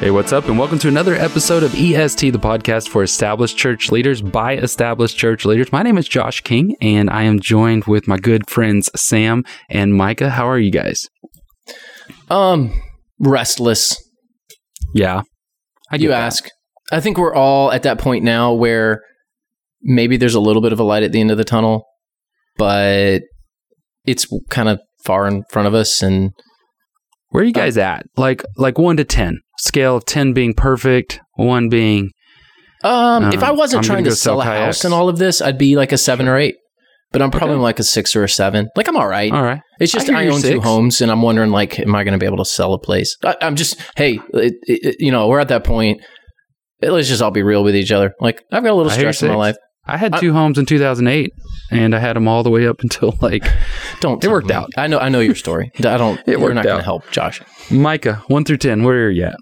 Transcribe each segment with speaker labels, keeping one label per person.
Speaker 1: Hey, what's up? And welcome to another episode of EST, the podcast for established church leaders by established church leaders. My name is Josh King, and I am joined with my good friends Sam and Micah. How are you guys?
Speaker 2: Um, restless.
Speaker 1: Yeah.
Speaker 2: I you ask. I think we're all at that point now where maybe there's a little bit of a light at the end of the tunnel, but it's kind of far in front of us and
Speaker 1: where are you guys uh, at? Like like 1 to 10 scale of 10 being perfect, one being.
Speaker 2: Um, if I um, wasn't I'm trying to sell a kayaks. house and all of this, I'd be like a seven or eight. But I'm probably okay. like a six or a seven. Like I'm all right.
Speaker 1: All right.
Speaker 2: It's just I, I own six. two homes, and I'm wondering like, am I going to be able to sell a place? I, am just hey, it, it, you know, we're at that point. Let's just all be real with each other. Like I've got a little stress in my life.
Speaker 1: I had two I, homes in 2008, and I had them all the way up until like.
Speaker 2: Don't.
Speaker 1: It worked
Speaker 2: me.
Speaker 1: out.
Speaker 2: I know. I know your story. I don't. it we're not going to help, Josh.
Speaker 1: Micah, one through ten. Where are you at?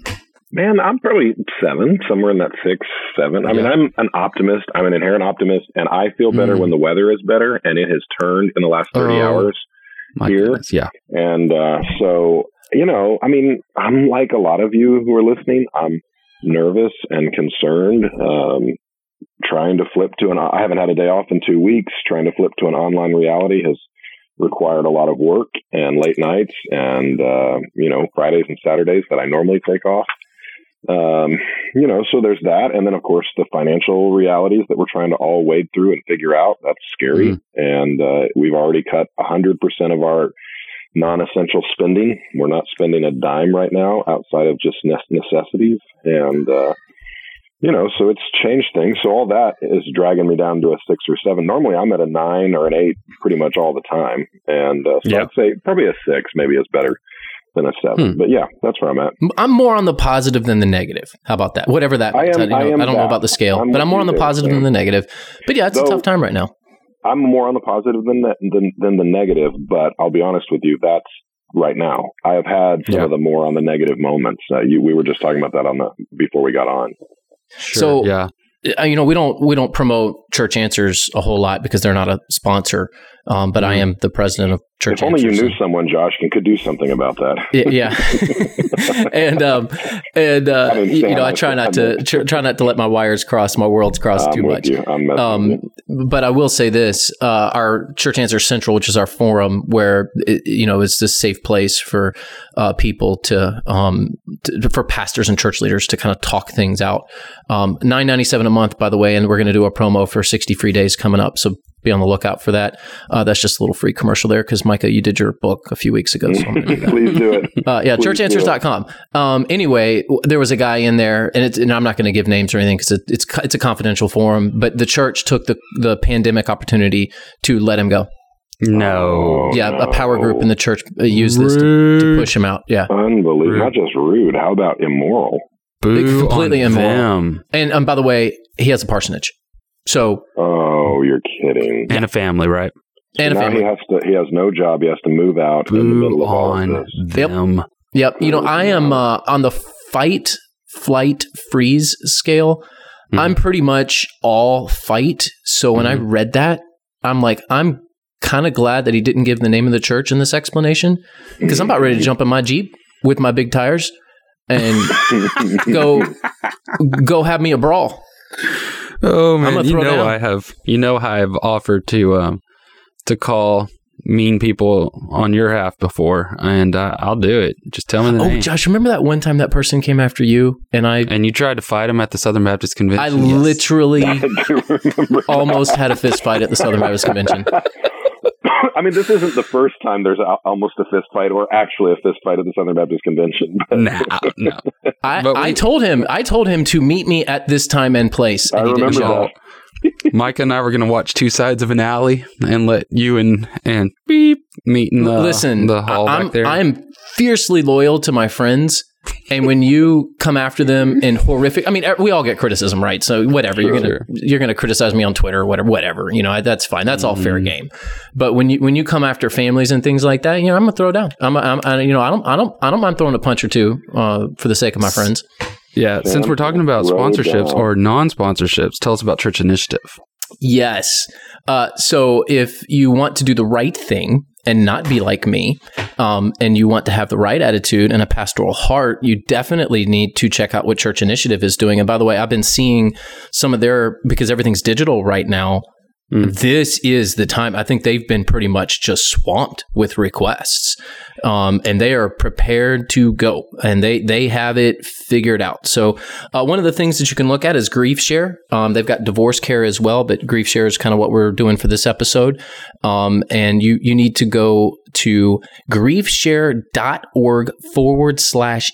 Speaker 3: Man, I'm probably seven, somewhere in that six, seven. I yeah. mean, I'm an optimist. I'm an inherent optimist, and I feel better mm. when the weather is better, and it has turned in the last 30 oh, hours here.
Speaker 1: Goodness, yeah.
Speaker 3: And uh, so, you know, I mean, I'm like a lot of you who are listening. I'm nervous and concerned. Um, trying to flip to an, I haven't had a day off in two weeks. Trying to flip to an online reality has required a lot of work and late nights and, uh, you know, Fridays and Saturdays that I normally take off um, you know, so there's that. And then, of course, the financial realities that we're trying to all wade through and figure out. That's scary. Mm-hmm. And uh, we've already cut 100% of our non essential spending. We're not spending a dime right now outside of just necessities. And, uh, you know, so it's changed things. So all that is dragging me down to a six or seven. Normally I'm at a nine or an eight pretty much all the time. And uh, so yep. I'd say probably a six maybe is better than a seven. Hmm. But yeah, that's where I'm at.
Speaker 2: I'm more on the positive than the negative. How about that? Whatever that. I, am, you know, I, I, don't that. know about the scale, I'm but I'm more on the positive than the negative. But yeah, it's a tough time right now.
Speaker 3: I'm more on the positive than the, than, than the negative. But I'll be honest with you, that's right now. I have had some yeah. of the more on the negative moments. Uh, you, we were just talking about that on the before we got on.
Speaker 2: Sure, so yeah, uh, you know we don't we don't promote church answers a whole lot because they're not a sponsor um, but mm-hmm. I am the president of Church.
Speaker 3: If only you knew someone, Josh, and could do something about that.
Speaker 2: yeah, and um, and uh, you, you know, I try not to try not to let my wires cross, my worlds cross I'm too much. Um, but I will say this: uh, our Church Answer Central, which is our forum, where it, you know it's this safe place for uh, people to, um, to, for pastors and church leaders to kind of talk things out. Um, Nine ninety seven a month, by the way, and we're going to do a promo for sixty free days coming up. So be on the lookout for that. Uh, that's just a little free commercial there because Micah, you did your book a few weeks ago. So
Speaker 3: do Please do it.
Speaker 2: Uh, yeah, Please churchanswers.com. Um, anyway, there was a guy in there, and, and I'm not going to give names or anything because it, it's it's a confidential forum. But the church took the the pandemic opportunity to let him go.
Speaker 1: No.
Speaker 2: Yeah, a power group in the church uh, used this to, to, push him out. Yeah.
Speaker 3: Unbelievable. Rude. Not just rude. How about immoral?
Speaker 1: Boo completely immoral. Them.
Speaker 2: And um, by the way, he has a parsonage. So.
Speaker 3: Oh, you're kidding.
Speaker 1: And a family, right?
Speaker 3: So and now he has to. He has no job. He has to move out
Speaker 1: Boo
Speaker 3: in the middle of
Speaker 1: all
Speaker 3: of this.
Speaker 1: Them.
Speaker 2: Yep. Yep. You know, I am uh, on the fight, flight, freeze scale. Mm-hmm. I'm pretty much all fight. So when mm-hmm. I read that, I'm like, I'm kind of glad that he didn't give the name of the church in this explanation because I'm about ready to jump in my Jeep with my big tires and go go have me a brawl.
Speaker 1: Oh man, you know down. I have. You know how I've offered to um to call mean people on your half before, and uh, I'll do it. Just tell me the
Speaker 2: oh,
Speaker 1: name.
Speaker 2: Josh, remember that one time that person came after you, and I
Speaker 1: and you tried to fight him at the Southern Baptist Convention.
Speaker 2: I yes. literally almost had a fist fight at the Southern Baptist Convention.
Speaker 3: I mean, this isn't the first time there's a, almost a fist fight, or actually a fist fight at the Southern Baptist Convention.
Speaker 1: Uh, no, no.
Speaker 2: I, we, I, told him, I told him to meet me at this time and place. And
Speaker 3: I remember that.
Speaker 1: Micah and I were going to watch two sides of an alley and let you and and beep meet in the
Speaker 2: listen.
Speaker 1: The hall
Speaker 2: I'm,
Speaker 1: back there.
Speaker 2: I'm fiercely loyal to my friends, and when you come after them in horrific, I mean, we all get criticism, right? So whatever sure. you're gonna you're gonna criticize me on Twitter, or whatever, whatever. You know, that's fine. That's all mm-hmm. fair game. But when you when you come after families and things like that, you know, I'm gonna throw down. I'm, I'm I, you know, I don't I don't I don't mind throwing a punch or two uh, for the sake of my friends.
Speaker 1: Yeah, since we're talking about sponsorships or non-sponsorships, tell us about Church Initiative.
Speaker 2: Yes. Uh, so if you want to do the right thing and not be like me, um, and you want to have the right attitude and a pastoral heart, you definitely need to check out what Church Initiative is doing. And by the way, I've been seeing some of their because everything's digital right now. Mm. This is the time. I think they've been pretty much just swamped with requests, um, and they are prepared to go, and they they have it figured out. So, uh, one of the things that you can look at is GriefShare. Um, they've got DivorceCare as well, but GriefShare is kind of what we're doing for this episode. Um, and you you need to go to griefshare.org forward slash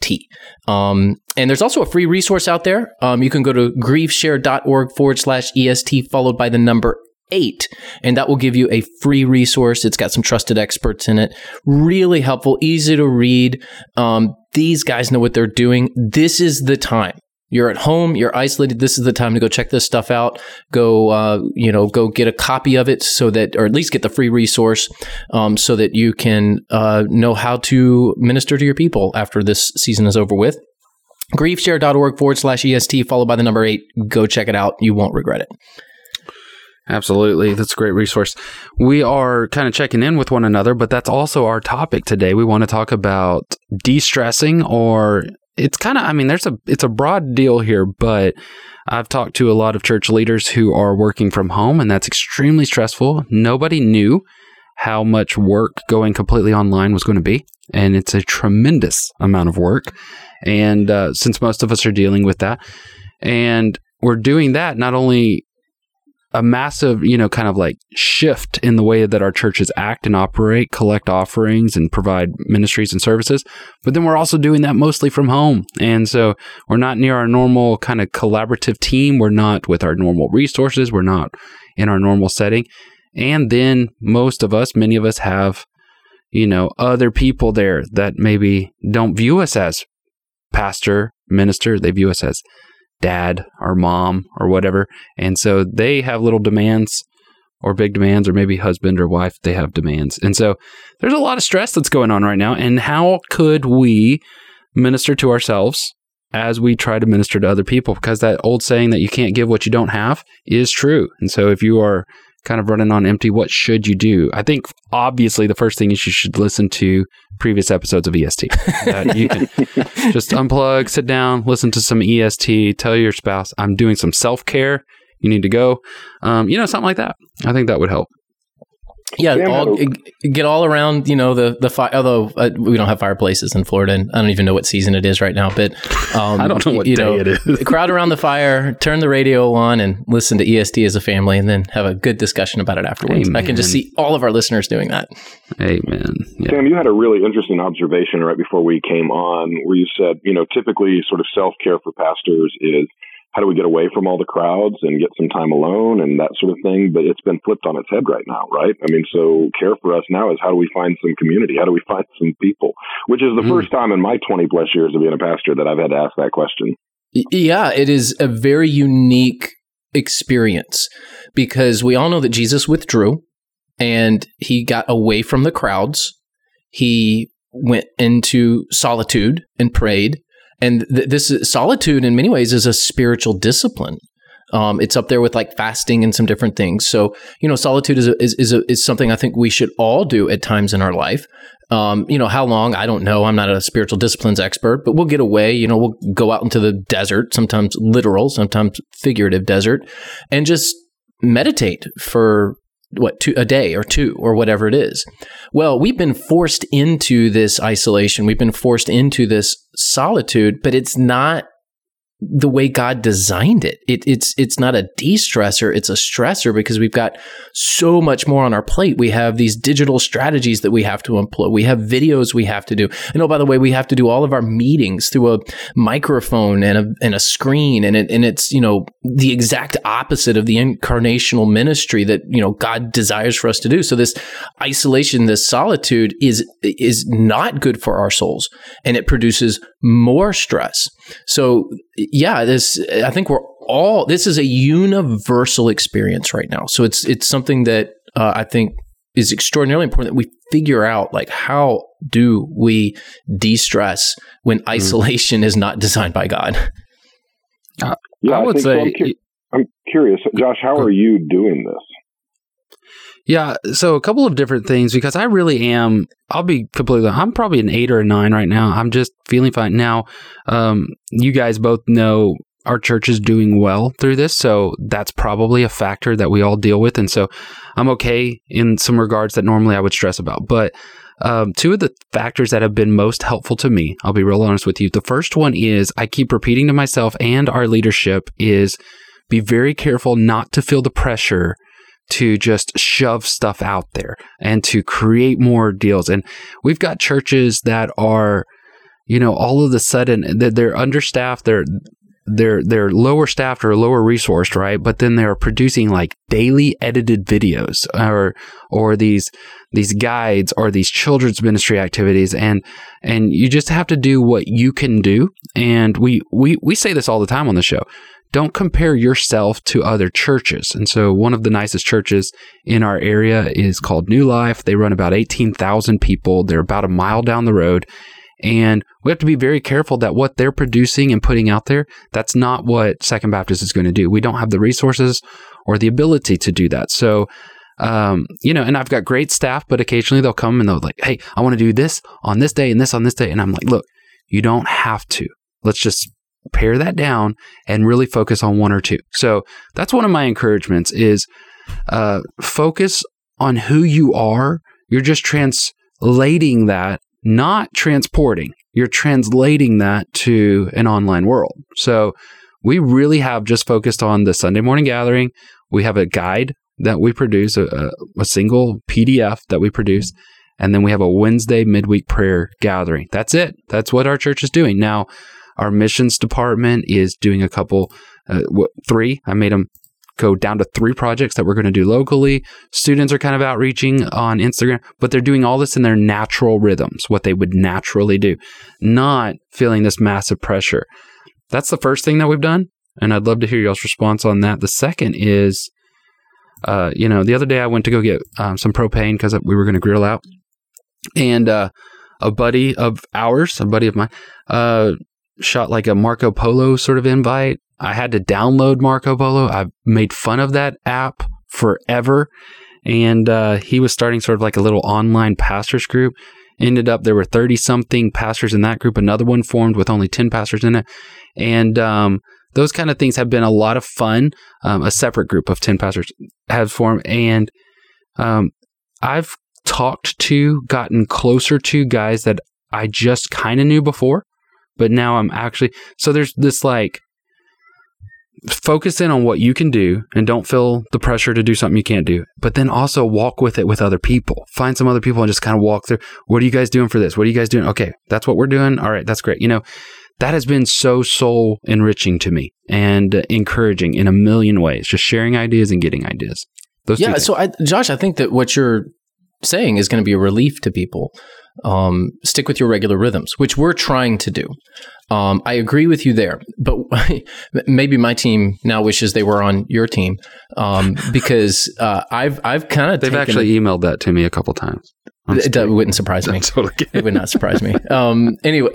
Speaker 2: EST. Um, and there's also a free resource out there. Um, you can go to griefshare.org forward slash EST followed by the number eight, and that will give you a free resource. It's got some trusted experts in it. Really helpful, easy to read. Um, these guys know what they're doing. This is the time. You're at home, you're isolated. This is the time to go check this stuff out. Go, uh, you know, go get a copy of it so that, or at least get the free resource, um, so that you can uh, know how to minister to your people after this season is over with. Griefshare.org forward slash EST, followed by the number eight. Go check it out. You won't regret it.
Speaker 1: Absolutely. That's a great resource. We are kind of checking in with one another, but that's also our topic today. We want to talk about de stressing or it's kind of I mean there's a it's a broad deal here, but I've talked to a lot of church leaders who are working from home and that's extremely stressful. Nobody knew how much work going completely online was going to be, and it's a tremendous amount of work. And uh, since most of us are dealing with that, and we're doing that not only a massive, you know, kind of like shift in the way that our churches act and operate, collect offerings and provide ministries and services. But then we're also doing that mostly from home. And so we're not near our normal kind of collaborative team. We're not with our normal resources. We're not in our normal setting. And then most of us, many of us have, you know, other people there that maybe don't view us as pastor, minister. They view us as dad or mom or whatever. And so they have little demands or big demands, or maybe husband or wife, they have demands. And so there's a lot of stress that's going on right now. And how could we minister to ourselves as we try to minister to other people? Because that old saying that you can't give what you don't have is true. And so if you are kind of running on empty, what should you do? I think obviously the first thing is you should listen to previous episodes of EST. you can just unplug, sit down, listen to some EST, tell your spouse, I'm doing some self care. You need to go. Um, you know, something like that. I think that would help.
Speaker 2: Yeah, all, get all around. You know the the fire. Although uh, we don't have fireplaces in Florida, and I don't even know what season it is right now. But
Speaker 1: um, I don't know what you day know, it is.
Speaker 2: crowd around the fire, turn the radio on, and listen to EST as a family, and then have a good discussion about it afterwards. Amen. I can just see all of our listeners doing that.
Speaker 1: Amen.
Speaker 3: Yeah. Sam, you had a really interesting observation right before we came on, where you said, you know, typically sort of self care for pastors is how do we get away from all the crowds and get some time alone and that sort of thing. But it's been flipped on its head right now, right? I mean, so care for us now is how do we find some community? How do we find some people? Which is the mm. first time in my 20 plus years of being a pastor that I've had to ask that question.
Speaker 2: Yeah, it is a very unique experience because we all know that Jesus withdrew and he got away from the crowds. He went into solitude and prayed and th- this solitude, in many ways, is a spiritual discipline. Um, it's up there with like fasting and some different things. So, you know, solitude is a, is is, a, is something I think we should all do at times in our life. Um, you know, how long? I don't know. I'm not a spiritual disciplines expert, but we'll get away. You know, we'll go out into the desert, sometimes literal, sometimes figurative desert, and just meditate for what two, a day or two or whatever it is. Well, we've been forced into this isolation. We've been forced into this solitude, but it's not the way God designed it. it it's it's not a de-stressor, it's a stressor because we've got so much more on our plate. We have these digital strategies that we have to employ. We have videos we have to do. And oh, by the way, we have to do all of our meetings through a microphone and a and a screen. And it, and it's, you know, the exact opposite of the incarnational ministry that, you know, God desires for us to do. So this isolation, this solitude is is not good for our souls and it produces more stress. So yeah, this I think we're all this is a universal experience right now. So it's it's something that uh, I think is extraordinarily important that we figure out like how do we de-stress when mm-hmm. isolation is not designed by God.
Speaker 3: Uh, yeah, I would I say so I'm, cu- I'm, curious, Josh. How are you doing this?
Speaker 1: Yeah, so a couple of different things because I really am. I'll be completely. I'm probably an eight or a nine right now. I'm just feeling fine now. Um, you guys both know our church is doing well through this, so that's probably a factor that we all deal with, and so I'm okay in some regards that normally I would stress about. But um, two of the factors that have been most helpful to me, I'll be real honest with you. The first one is I keep repeating to myself and our leadership is be very careful not to feel the pressure to just shove stuff out there and to create more deals. And we've got churches that are, you know, all of a sudden they're understaffed, they're they're they're lower staffed or lower resourced, right? But then they're producing like daily edited videos or or these these guides or these children's ministry activities and and you just have to do what you can do. And we we we say this all the time on the show don't compare yourself to other churches. And so, one of the nicest churches in our area is called New Life. They run about 18,000 people. They're about a mile down the road. And we have to be very careful that what they're producing and putting out there, that's not what Second Baptist is going to do. We don't have the resources or the ability to do that. So, um, you know, and I've got great staff, but occasionally they'll come and they'll like, hey, I want to do this on this day and this on this day. And I'm like, look, you don't have to. Let's just pare that down and really focus on one or two. So that's one of my encouragements is uh, focus on who you are. You're just translating that, not transporting. You're translating that to an online world. So we really have just focused on the Sunday morning gathering. We have a guide that we produce, a, a single PDF that we produce. And then we have a Wednesday midweek prayer gathering. That's it. That's what our church is doing. Now, our missions department is doing a couple, uh, three. I made them go down to three projects that we're going to do locally. Students are kind of outreaching on Instagram, but they're doing all this in their natural rhythms, what they would naturally do, not feeling this massive pressure. That's the first thing that we've done. And I'd love to hear y'all's response on that. The second is, uh, you know, the other day I went to go get um, some propane because we were going to grill out. And uh, a buddy of ours, a buddy of mine, uh, shot like a Marco Polo sort of invite. I had to download Marco Polo. I've made fun of that app forever. And uh, he was starting sort of like a little online pastors group. Ended up there were 30 something pastors in that group. Another one formed with only 10 pastors in it. And um, those kind of things have been a lot of fun. Um, a separate group of 10 pastors has formed. And um, I've talked to, gotten closer to guys that I just kind of knew before but now I'm actually so there's this like focus in on what you can do and don't feel the pressure to do something you can't do but then also walk with it with other people. Find some other people and just kind of walk through what are you guys doing for this? What are you guys doing? Okay that's what we're doing. All right that's great. You know that has been so soul enriching to me and uh, encouraging in a million ways just sharing ideas and getting ideas.
Speaker 2: Those yeah so I, josh i think that what you're saying is going to be a relief to people um, stick with your regular rhythms, which we're trying to do. Um, I agree with you there, but maybe my team now wishes they were on your team um, because uh, I've I've kind of
Speaker 1: they've actually a, emailed that to me a couple times.
Speaker 2: That wouldn't surprise me. it would not surprise me. Um, anyway,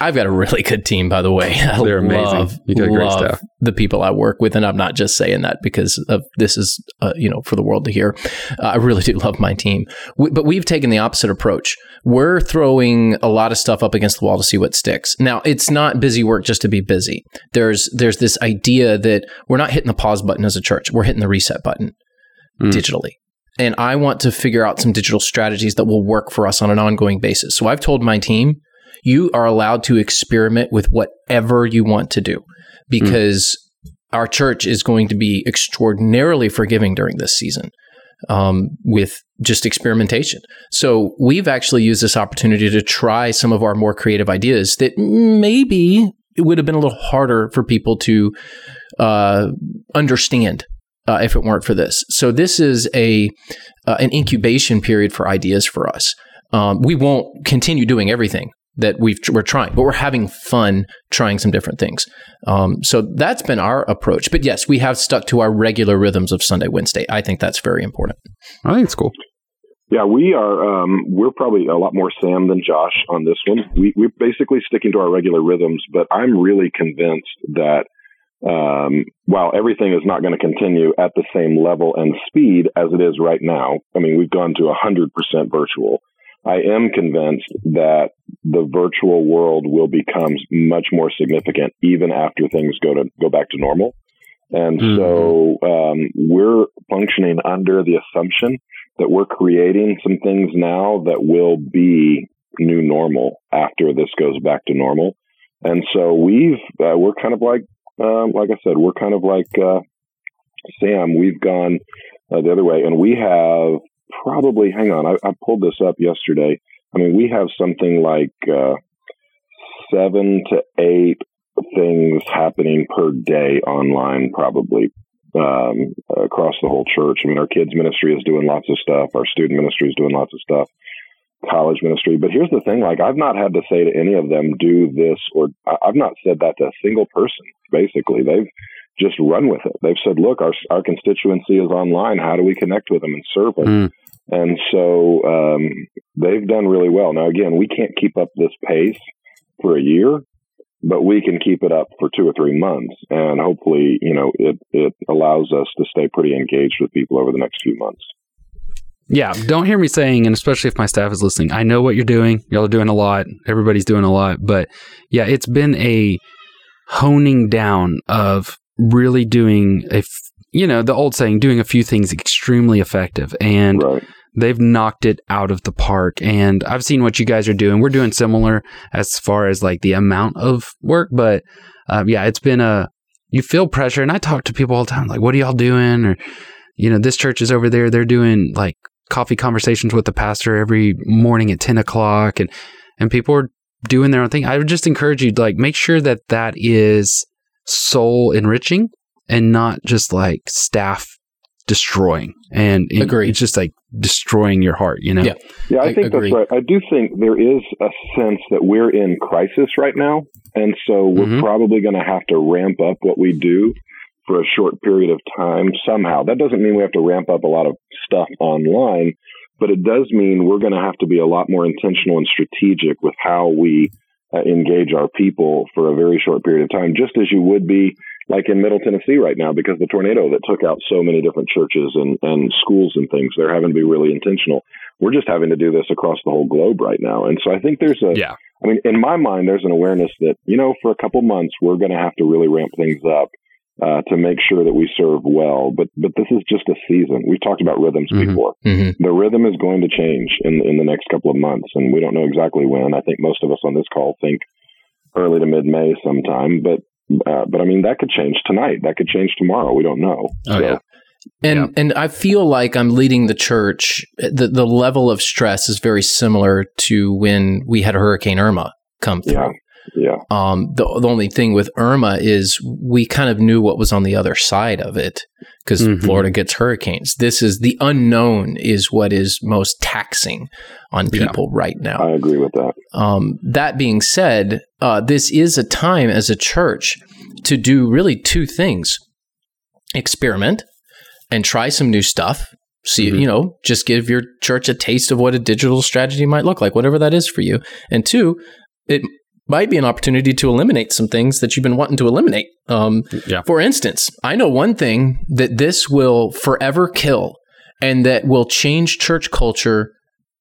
Speaker 2: I've got a really good team, by the way. I
Speaker 1: They're amazing. You got great staff.
Speaker 2: The people I work with, and I'm not just saying that because of this is, uh, you know, for the world to hear. Uh, I really do love my team, we, but we've taken the opposite approach. We're throwing a lot of stuff up against the wall to see what sticks. Now, it's not busy work just to be busy. There's there's this idea that we're not hitting the pause button as a church. We're hitting the reset button mm. digitally and I want to figure out some digital strategies that will work for us on an ongoing basis. So I've told my team, You are allowed to experiment with whatever you want to do because mm. our church is going to be extraordinarily forgiving during this season um, with just experimentation. So we've actually used this opportunity to try some of our more creative ideas that maybe it would have been a little harder for people to uh, understand uh, if it weren't for this. So this is a uh, an incubation period for ideas for us. Um, we won't continue doing everything that we are trying, but we're having fun trying some different things. Um, so that's been our approach. But yes, we have stuck to our regular rhythms of Sunday, Wednesday. I think that's very important.
Speaker 1: I think it's cool.
Speaker 3: Yeah, we are. Um, we're probably a lot more Sam than Josh on this one. We, we're basically sticking to our regular rhythms, but I'm really convinced that um, while everything is not going to continue at the same level and speed as it is right now, I mean, we've gone to 100% virtual. I am convinced that the virtual world will become much more significant even after things go to go back to normal. And mm-hmm. so um, we're functioning under the assumption that we're creating some things now that will be new normal after this goes back to normal. And so we've uh, we're kind of like um, like I said, we're kind of like uh, Sam. We've gone uh, the other way, and we have probably. Hang on, I, I, pulled this up yesterday. I mean, we have something like uh, seven to eight things happening per day online, probably um, across the whole church. I mean, our kids ministry is doing lots of stuff. Our student ministry is doing lots of stuff college ministry. But here's the thing: like I've not had to say to any of them, "Do this," or I've not said that to a single person. Basically, they've just run with it. They've said, "Look, our our constituency is online. How do we connect with them and serve them?" Mm. And so um, they've done really well. Now, again, we can't keep up this pace for a year, but we can keep it up for two or three months, and hopefully, you know, it it allows us to stay pretty engaged with people over the next few months.
Speaker 1: Yeah, don't hear me saying, and especially if my staff is listening, I know what you're doing. Y'all are doing a lot. Everybody's doing a lot. But yeah, it's been a honing down of really doing a, you know, the old saying, doing a few things extremely effective. And right. they've knocked it out of the park. And I've seen what you guys are doing. We're doing similar as far as like the amount of work. But um, yeah, it's been a, you feel pressure. And I talk to people all the time, like, what are y'all doing? Or, you know, this church is over there. They're doing like coffee conversations with the pastor every morning at 10 o'clock and, and people are doing their own thing. I would just encourage you to like make sure that that is soul enriching and not just like staff destroying and it, agree. it's just like destroying your heart you know
Speaker 3: yeah, yeah i, I think agree. that's right i do think there is a sense that we're in crisis right now and so we're mm-hmm. probably going to have to ramp up what we do for a short period of time somehow. That doesn't mean we have to ramp up a lot of stuff online, but it does mean we're going to have to be a lot more intentional and strategic with how we uh, engage our people for a very short period of time, just as you would be like in Middle Tennessee right now, because the tornado that took out so many different churches and, and schools and things, they're having to be really intentional. We're just having to do this across the whole globe right now. And so I think there's a, yeah. I mean, in my mind, there's an awareness that, you know, for a couple months, we're going to have to really ramp things up uh, to make sure that we serve well. But but this is just a season. We've talked about rhythms mm-hmm. before. Mm-hmm. The rhythm is going to change in in the next couple of months, and we don't know exactly when. I think most of us on this call think early to mid May sometime, but uh, but I mean that could change tonight. That could change tomorrow. We don't know.
Speaker 2: Oh so, yeah. And yeah. and I feel like I'm leading the church. The the level of stress is very similar to when we had Hurricane Irma come through.
Speaker 3: Yeah. Yeah.
Speaker 2: Um, the, the only thing with Irma is we kind of knew what was on the other side of it because mm-hmm. Florida gets hurricanes. This is the unknown is what is most taxing on people yeah. right now.
Speaker 3: I agree with that.
Speaker 2: Um, that being said, uh, this is a time as a church to do really two things experiment and try some new stuff see mm-hmm. you know just give your church a taste of what a digital strategy might look like whatever that is for you and two it might be an opportunity to eliminate some things that you've been wanting to eliminate. Um, yeah. For instance, I know one thing that this will forever kill and that will change church culture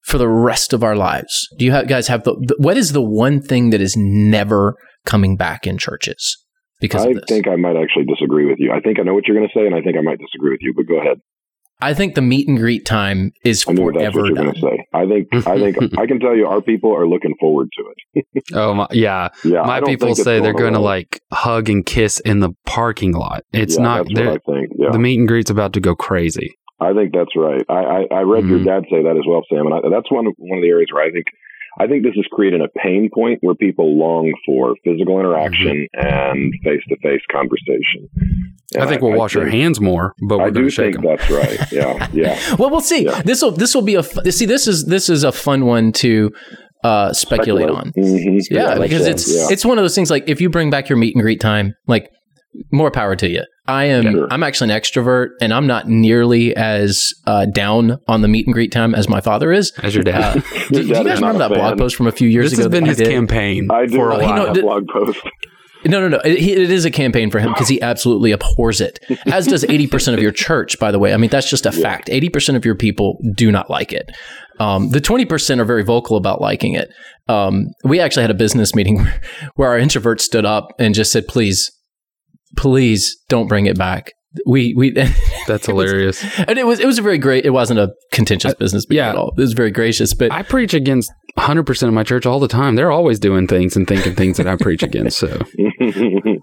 Speaker 2: for the rest of our lives. Do you have, guys have the, the, what is the one thing that is never coming back in churches?
Speaker 3: Because I think I might actually disagree with you. I think I know what you're going to say, and I think I might disagree with you. But go ahead.
Speaker 2: I think the meet and greet time is I forever that's what you're
Speaker 3: going to say. I think I think I can tell you our people are looking forward to it.
Speaker 1: oh my, yeah, yeah. My people say they're going to like hug and kiss in the parking lot. It's yeah, not. I think. Yeah. The meet and greet's about to go crazy.
Speaker 3: I think that's right. I I, I read mm-hmm. your dad say that as well, Sam, and I, that's one one of the areas where I think I think this is creating a pain point where people long for physical interaction mm-hmm. and face to face conversation.
Speaker 1: And I think we'll I wash think, our hands more, but we're going to shake them.
Speaker 3: That's right. Yeah, yeah.
Speaker 2: well, we'll see. This will this will be a see. This is this is a fun one to uh, speculate, speculate, on. Mm-hmm. Yeah, yeah because it's yeah. it's one of those things. Like if you bring back your meet and greet time, like more power to you. I am. Sure. I'm actually an extrovert, and I'm not nearly as uh, down on the meet and greet time as my father is.
Speaker 1: As your dad. Uh,
Speaker 2: do, do, you guys remember that blog post from a few years
Speaker 1: this
Speaker 2: ago?
Speaker 1: This has been his campaign
Speaker 3: I do for a while. blog post.
Speaker 2: No, no, no. It, it is a campaign for him because he absolutely abhors it, as does 80% of your church, by the way. I mean, that's just a yeah. fact. 80% of your people do not like it. Um, the 20% are very vocal about liking it. Um, we actually had a business meeting where, where our introverts stood up and just said, please, please don't bring it back. We we
Speaker 1: that's hilarious.
Speaker 2: and it was it was a very great it wasn't a contentious business yeah. at all. It was very gracious but
Speaker 1: i preach against 100% of my church all the time. They're always doing things and thinking things that i preach against so.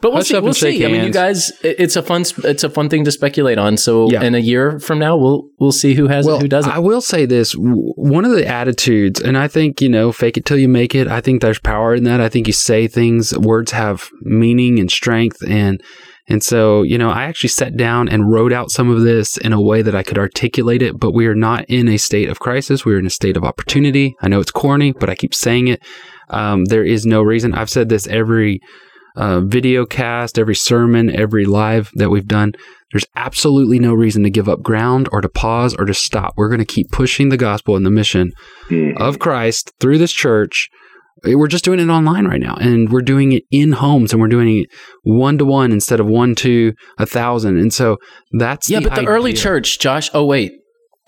Speaker 2: But we'll see we'll see. Hands. i mean you guys it's a fun it's a fun thing to speculate on. So yeah. in a year from now we'll we'll see who has well, it who doesn't.
Speaker 1: I will say this one of the attitudes and i think you know fake it till you make it i think there's power in that. I think you say things words have meaning and strength and and so, you know, I actually sat down and wrote out some of this in a way that I could articulate it, but we are not in a state of crisis. We're in a state of opportunity. I know it's corny, but I keep saying it. Um, there is no reason. I've said this every uh, video cast, every sermon, every live that we've done. There's absolutely no reason to give up ground or to pause or to stop. We're going to keep pushing the gospel and the mission mm-hmm. of Christ through this church we're just doing it online right now and we're doing it in homes and we're doing it one to one instead of one to a thousand and so that's
Speaker 2: yeah the but the idea. early church josh oh wait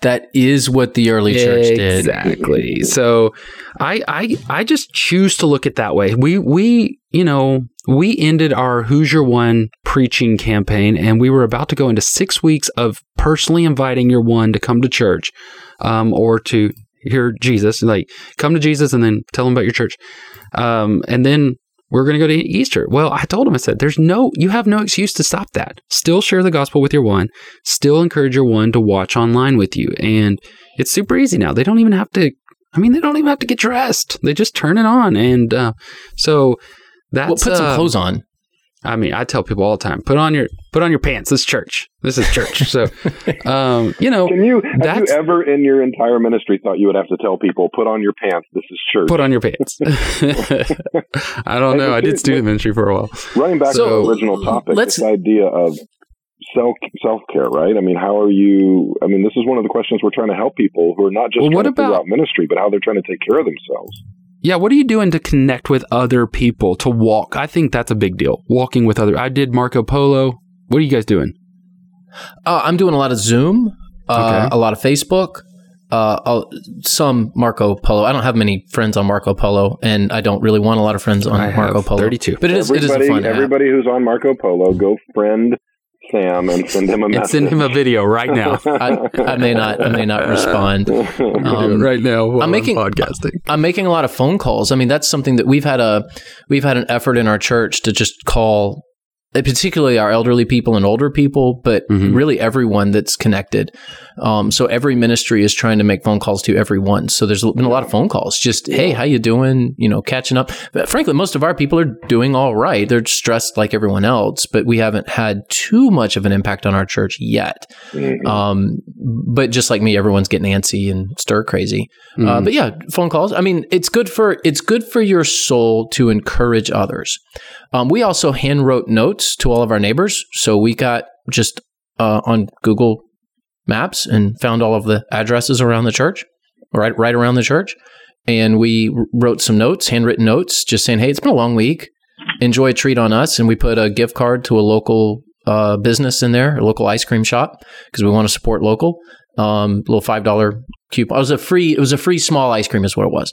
Speaker 2: that is what the early church did.
Speaker 1: Exactly. So I, I i just choose to look at that way. We we you know we ended our who's your one preaching campaign and we were about to go into six weeks of personally inviting your one to come to church um, or to hear Jesus, like come to Jesus and then tell him about your church. Um, and then we're going to go to Easter. Well, I told him, I said, there's no, you have no excuse to stop that. Still share the gospel with your one, still encourage your one to watch online with you. And it's super easy now. They don't even have to, I mean, they don't even have to get dressed. They just turn it on. And uh, so that's.
Speaker 2: Well, put some uh, clothes on.
Speaker 1: I mean, I tell people all the time, put on your put on your pants. This is church. This is church. So, um, you know,
Speaker 3: can you have you ever in your entire ministry thought you would have to tell people, put on your pants. This is church.
Speaker 1: Put on your pants. I don't know. I did student ministry for a while.
Speaker 3: Running back so, to the original topic, this idea of self self care, right? I mean, how are you? I mean, this is one of the questions we're trying to help people who are not just well, trying to about, out ministry, but how they're trying to take care of themselves.
Speaker 1: Yeah, what are you doing to connect with other people to walk? I think that's a big deal. Walking with other. I did Marco Polo. What are you guys doing?
Speaker 2: Uh, I'm doing a lot of Zoom, uh, okay. a lot of Facebook, uh, some Marco Polo. I don't have many friends on Marco Polo, and I don't really want a lot of friends on I Marco Polo.
Speaker 1: Thirty-two,
Speaker 2: but it is, it is a fun.
Speaker 3: Everybody
Speaker 2: app.
Speaker 3: who's on Marco Polo, go friend Sam and send him a message.
Speaker 1: send him a video right now.
Speaker 2: I, I, may not. I may not respond
Speaker 1: um, right now. I'm making podcasting.
Speaker 2: I'm making a lot of phone calls. I mean, that's something that we've had a we've had an effort in our church to just call particularly our elderly people and older people, but mm-hmm. really everyone that's connected. Um, so every ministry is trying to make phone calls to everyone. So there's been a lot of phone calls. Just hey, how you doing? You know, catching up. But frankly, most of our people are doing all right. They're stressed like everyone else, but we haven't had too much of an impact on our church yet. Mm-hmm. Um, but just like me, everyone's getting antsy and stir crazy. Uh, mm-hmm. Uh, but yeah, phone calls. I mean, it's good for it's good for your soul to encourage others. Um, we also hand wrote notes to all of our neighbors. So we got just uh, on Google Maps and found all of the addresses around the church, right, right around the church. And we wrote some notes, handwritten notes, just saying, hey, it's been a long week. Enjoy a treat on us. And we put a gift card to a local uh, business in there, a local ice cream shop, because we want to support local. Um, little five dollar coupon. It was a free. It was a free small ice cream, is what it was.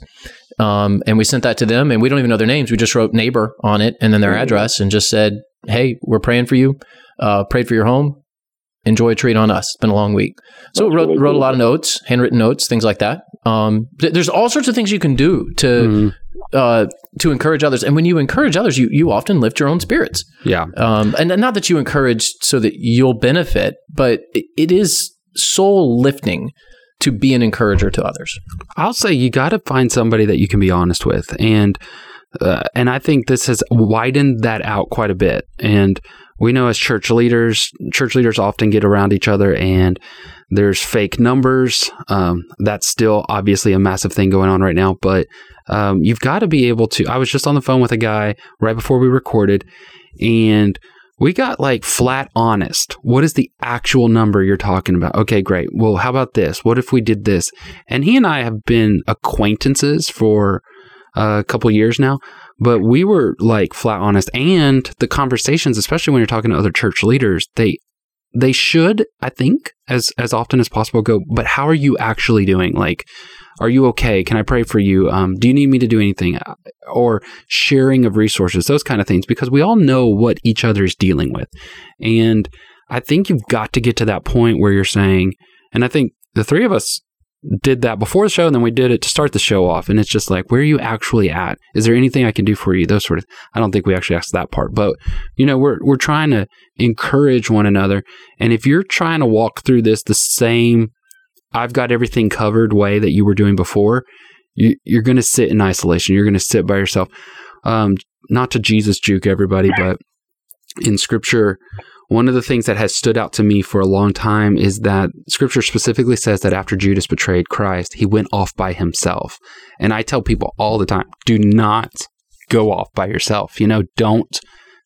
Speaker 2: Um, and we sent that to them, and we don't even know their names. We just wrote neighbor on it, and then their mm-hmm. address, and just said, "Hey, we're praying for you. Uh, prayed for your home. enjoy a treat on us. It's been a long week. So wrote, really wrote cool. a lot of notes, handwritten notes, things like that. Um, th- there's all sorts of things you can do to mm-hmm. uh, to encourage others. And when you encourage others, you you often lift your own spirits.
Speaker 1: Yeah.
Speaker 2: Um, and not that you encourage so that you'll benefit, but it, it is soul lifting to be an encourager to others.
Speaker 1: I'll say you got to find somebody that you can be honest with, and uh, and I think this has widened that out quite a bit. And we know as church leaders, church leaders often get around each other and there's fake numbers. Um, that's still obviously a massive thing going on right now, but um, you've got to be able to. I was just on the phone with a guy right before we recorded, and we got like flat honest. What is the actual number you're talking about? Okay, great. Well, how about this? What if we did this? And he and I have been acquaintances for a couple years now, but we were like flat honest. And the conversations, especially when you're talking to other church leaders, they they should, I think, as as often as possible go, but how are you actually doing? Like, are you okay? Can I pray for you? Um, do you need me to do anything? Or sharing of resources, those kind of things, because we all know what each other is dealing with. And I think you've got to get to that point where you're saying, and I think the three of us did that before the show and then we did it to start the show off and it's just like where are you actually at is there anything i can do for you those sort of i don't think we actually asked that part but you know we're we're trying to encourage one another and if you're trying to walk through this the same i've got everything covered way that you were doing before you, you're going to sit in isolation you're going to sit by yourself um, not to jesus juke everybody but in scripture one of the things that has stood out to me for a long time is that scripture specifically says that after Judas betrayed Christ, he went off by himself. And I tell people all the time do not go off by yourself. You know, don't.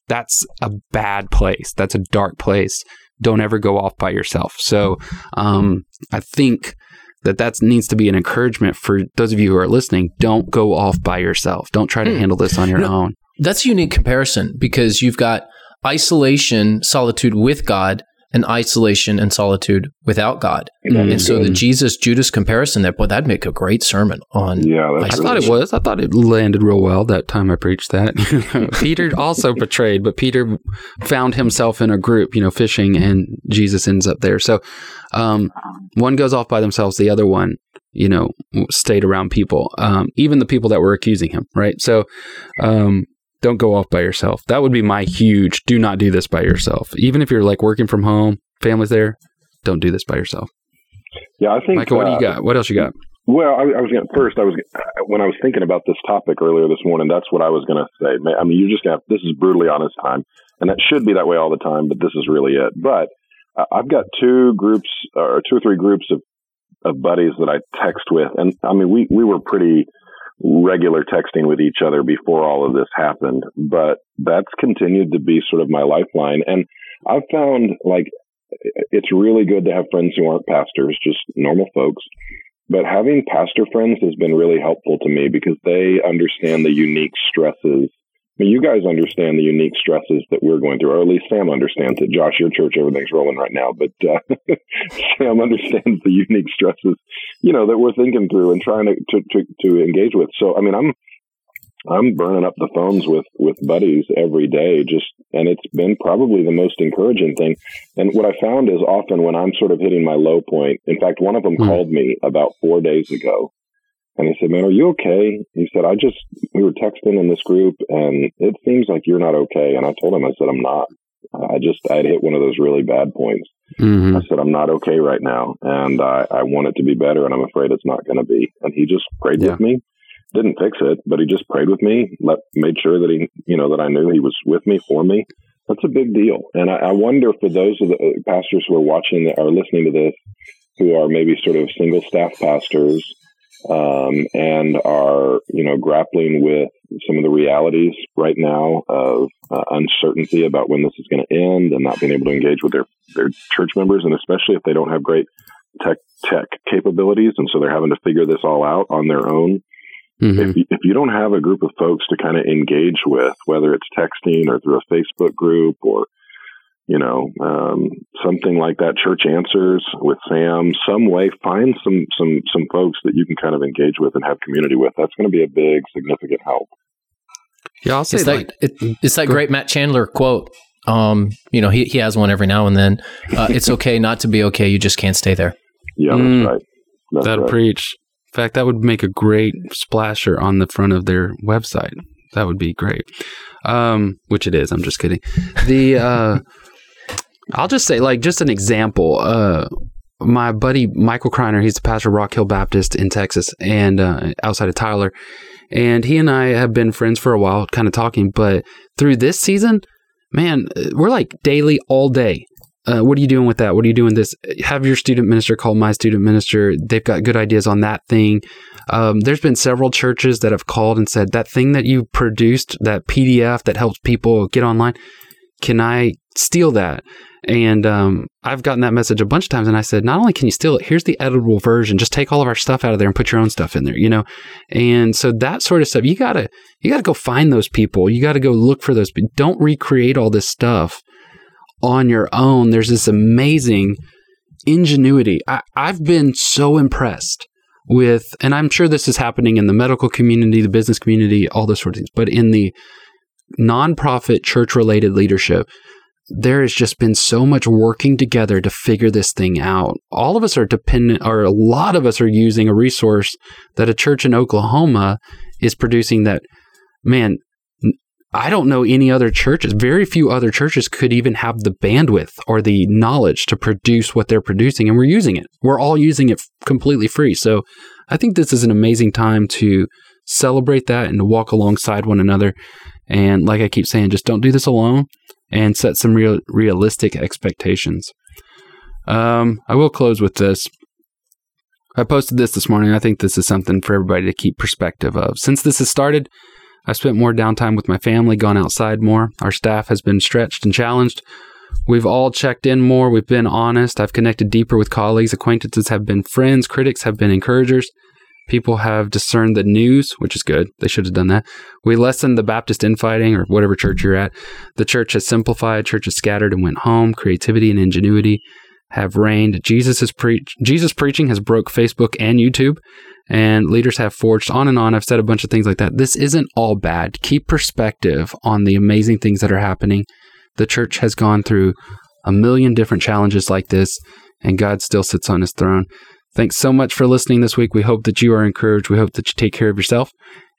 Speaker 1: That's a bad place. That's a dark place. Don't ever go off by yourself. So um, I think that that needs to be an encouragement for those of you who are listening. Don't go off by yourself. Don't try to hmm. handle this on your no, own.
Speaker 2: That's a unique comparison because you've got isolation, solitude with God, and isolation and solitude without God. Mm-hmm. And so the Jesus Judas comparison there, boy, that'd make a great sermon on.
Speaker 3: Yeah,
Speaker 1: I thought it was. I thought it landed real well that time I preached that. Peter also betrayed, but Peter found himself in a group, you know, fishing, and Jesus ends up there. So um, one goes off by themselves, the other one, you know, stayed around people, um, even the people that were accusing him, right? So um, don't go off by yourself. That would be my huge do not do this by yourself. Even if you're like working from home, family's there, don't do this by yourself.
Speaker 3: Yeah, I think.
Speaker 1: Michael, what do you uh, got? What else you got?
Speaker 3: Well, I, I was going first. I was when I was thinking about this topic earlier this morning. That's what I was going to say. I mean, you're just going to. This is brutally honest time, and that should be that way all the time. But this is really it. But uh, I've got two groups or two or three groups of of buddies that I text with, and I mean, we we were pretty regular texting with each other before all of this happened, but that's continued to be sort of my lifeline. And I've found like it's really good to have friends who aren't pastors, just normal folks. But having pastor friends has been really helpful to me because they understand the unique stresses I mean, you guys understand the unique stresses that we're going through, or at least Sam understands it. Josh, your church, everything's rolling right now, but uh, Sam understands the unique stresses, you know, that we're thinking through and trying to, to, to, to engage with. So, I mean, I'm, I'm burning up the phones with, with buddies every day, just, and it's been probably the most encouraging thing. And what I found is often when I'm sort of hitting my low point, in fact, one of them mm. called me about four days ago and he said, man, are you okay? He said, I just, we were texting in this group and it seems like you're not okay. And I told him, I said, I'm not. I just, I had hit one of those really bad points. Mm-hmm. I said, I'm not okay right now. And I, I want it to be better and I'm afraid it's not going to be. And he just prayed yeah. with me. Didn't fix it, but he just prayed with me, let, made sure that he, you know, that I knew he was with me for me. That's a big deal. And I, I wonder for those of the uh, pastors who are watching or listening to this, who are maybe sort of single staff pastors, um, and are you know grappling with some of the realities right now of uh, uncertainty about when this is going to end and not being able to engage with their their church members and especially if they don't have great tech tech capabilities and so they're having to figure this all out on their own mm-hmm. if, you, if you don't have a group of folks to kind of engage with whether it's texting or through a facebook group or you know, um, something like that. Church Answers with Sam, some way, find some some some folks that you can kind of engage with and have community with. That's going to be a big, significant help.
Speaker 1: Yeah, I'll say
Speaker 2: it's
Speaker 1: that.
Speaker 2: it, it's that great Matt Chandler quote. Um, you know, he, he has one every now and then. Uh, it's okay not to be okay. You just can't stay there.
Speaker 3: Yeah, that's mm, right.
Speaker 1: That's that'll right. preach. In fact, that would make a great splasher on the front of their website. That would be great. Um, which it is. I'm just kidding. The uh, I'll just say, like, just an example. Uh, my buddy Michael Kreiner, he's the pastor of Rock Hill Baptist in Texas and uh, outside of Tyler. And he and I have been friends for a while, kind of talking. But through this season, man, we're like daily, all day. Uh, what are you doing with that? What are you doing this? Have your student minister call my student minister. They've got good ideas on that thing. Um, there's been several churches that have called and said that thing that you produced, that PDF that helps people get online, can I steal that? And um, I've gotten that message a bunch of times, and I said, not only can you steal it, here's the editable version. Just take all of our stuff out of there and put your own stuff in there, you know. And so that sort of stuff, you gotta you gotta go find those people. You gotta go look for those. Don't recreate all this stuff on your own. There's this amazing ingenuity. I, I've been so impressed with, and I'm sure this is happening in the medical community, the business community, all those sort of things, but in the nonprofit church related leadership there has just been so much working together to figure this thing out. All of us are dependent, or a lot of us are using a resource that a church in Oklahoma is producing that, man, I don't know any other churches. Very few other churches could even have the bandwidth or the knowledge to produce what they're producing, and we're using it. We're all using it completely free. So I think this is an amazing time to celebrate that and to walk alongside one another. And like I keep saying, just don't do this alone and set some real realistic expectations. Um, I will close with this. I posted this this morning. I think this is something for everybody to keep perspective of. Since this has started, I've spent more downtime with my family, gone outside more. Our staff has been stretched and challenged. We've all checked in more. We've been honest. I've connected deeper with colleagues. Acquaintances have been friends. Critics have been encouragers. People have discerned the news, which is good. They should have done that. We lessened the Baptist infighting or whatever church you're at. The church has simplified, church has scattered and went home. Creativity and ingenuity have reigned. Jesus is preach Jesus preaching has broke Facebook and YouTube and leaders have forged on and on. I've said a bunch of things like that. This isn't all bad. Keep perspective on the amazing things that are happening. The church has gone through a million different challenges like this and God still sits on his throne. Thanks so much for listening this week. We hope that you are encouraged. We hope that you take care of yourself,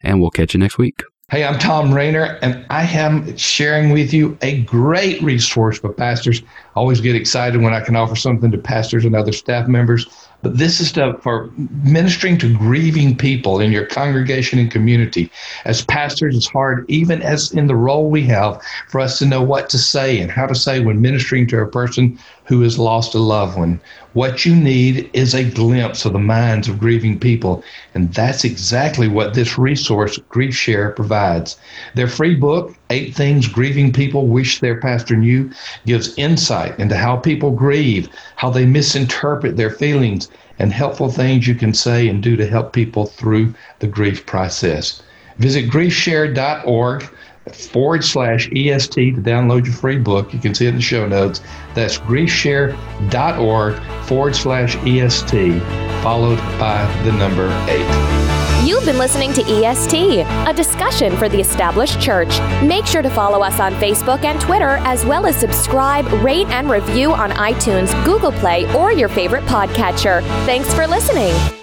Speaker 1: and we'll catch you next week.
Speaker 4: Hey, I'm Thom Rainer, and I am sharing with you a great resource for pastors. Always get excited when I can offer something to pastors and other staff members. But this is to, for ministering to grieving people in your congregation and community. As pastors, it's hard, even as in the role we have, for us to know what to say and how to say when ministering to a person who has lost a loved one. What you need is a glimpse of the minds of grieving people, and that's exactly what this resource, GriefShare, provides. Their free book, Eight Things Grieving People Wish Their Pastor Knew, gives insight into how people grieve, how they misinterpret their feelings, and helpful things you can say and do to help people through the grief process. Visit griefshare.org forward slash EST to download your free book. You can see it in the show notes. That's griefshare.org forward slash EST, followed by the number eight.
Speaker 5: You've been listening to EST, a discussion for the established church. Make sure to follow us on Facebook and Twitter, as well as subscribe, rate, and review on iTunes, Google Play, or your favorite podcatcher. Thanks for listening.